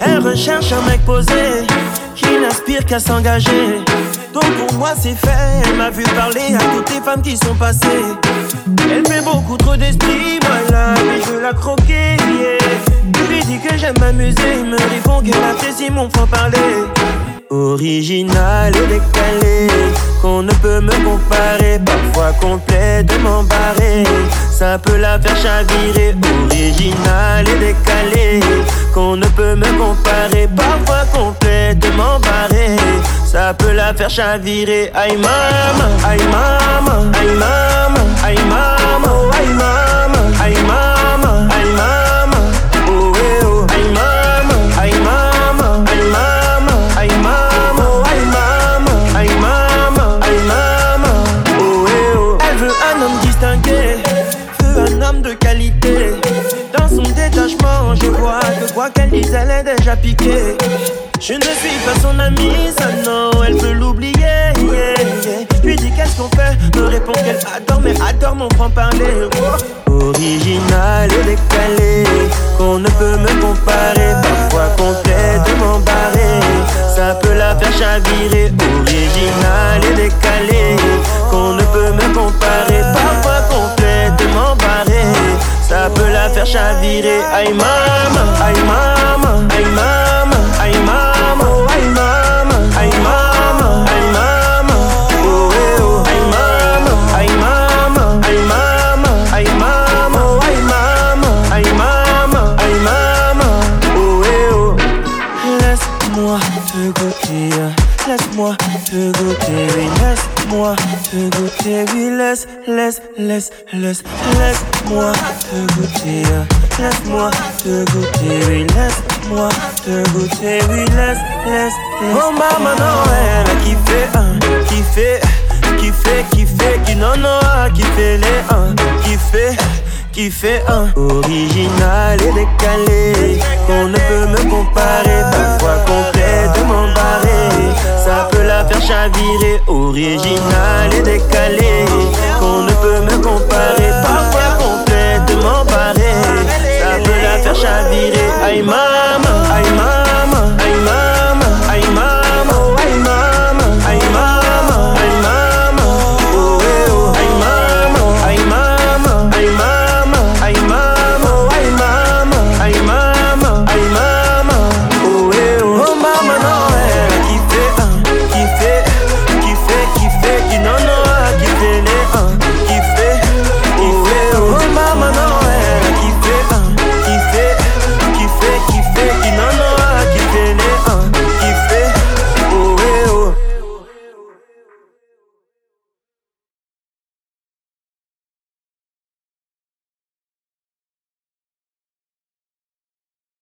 Elle recherche un mec posé qui n'aspire qu'à s'engager. Donc pour moi c'est fait, elle m'a vu parler à toutes les femmes qui sont passées. Elle fait beaucoup trop d'esprit, voilà, mais je veux la croquer, yeah. Je lui dis que j'aime m'amuser, me répond qu'elle apprécie mon franc parler. Original et décalé, qu'on ne peut me comparer, complètement barré. Ça peut la faire chavirer, original et décalé, qu'on ne peut me comparer, parfois complètement barré. Ça peut la faire chavirer, aïe maman, aïe maman, aïe maman, aïe maman, je vois que quoi qu'elle dise, elle est déjà piquée. Je ne suis pas son amie, ça non, elle veut l'oublier. Yeah, yeah. Je lui dis qu'est-ce qu'on fait, me répond qu'elle adore, mais adore mon franc-parler. Original décalé, qu'on ne peut me comparer, parfois complètement barré. Ça peut la faire chavirer, original peut la faire chavirer, aïe maman, aïe maman, laisse-moi te goûter, oui, laisse-moi te goûter, oui, laisse, laisse, laisse, laisse, laisse-moi te goûter, laisse-moi te goûter, oui, laisse-moi te goûter, oui, laisse, laisse, laisse. Oh maman, non, elle a kiffé, hein, kiffé, kiffé, kiffé, qui non, non, a kiffé les, hein, kiffé fait un original et décalé chavirer, original et décalé qu'on ne peut me comparer,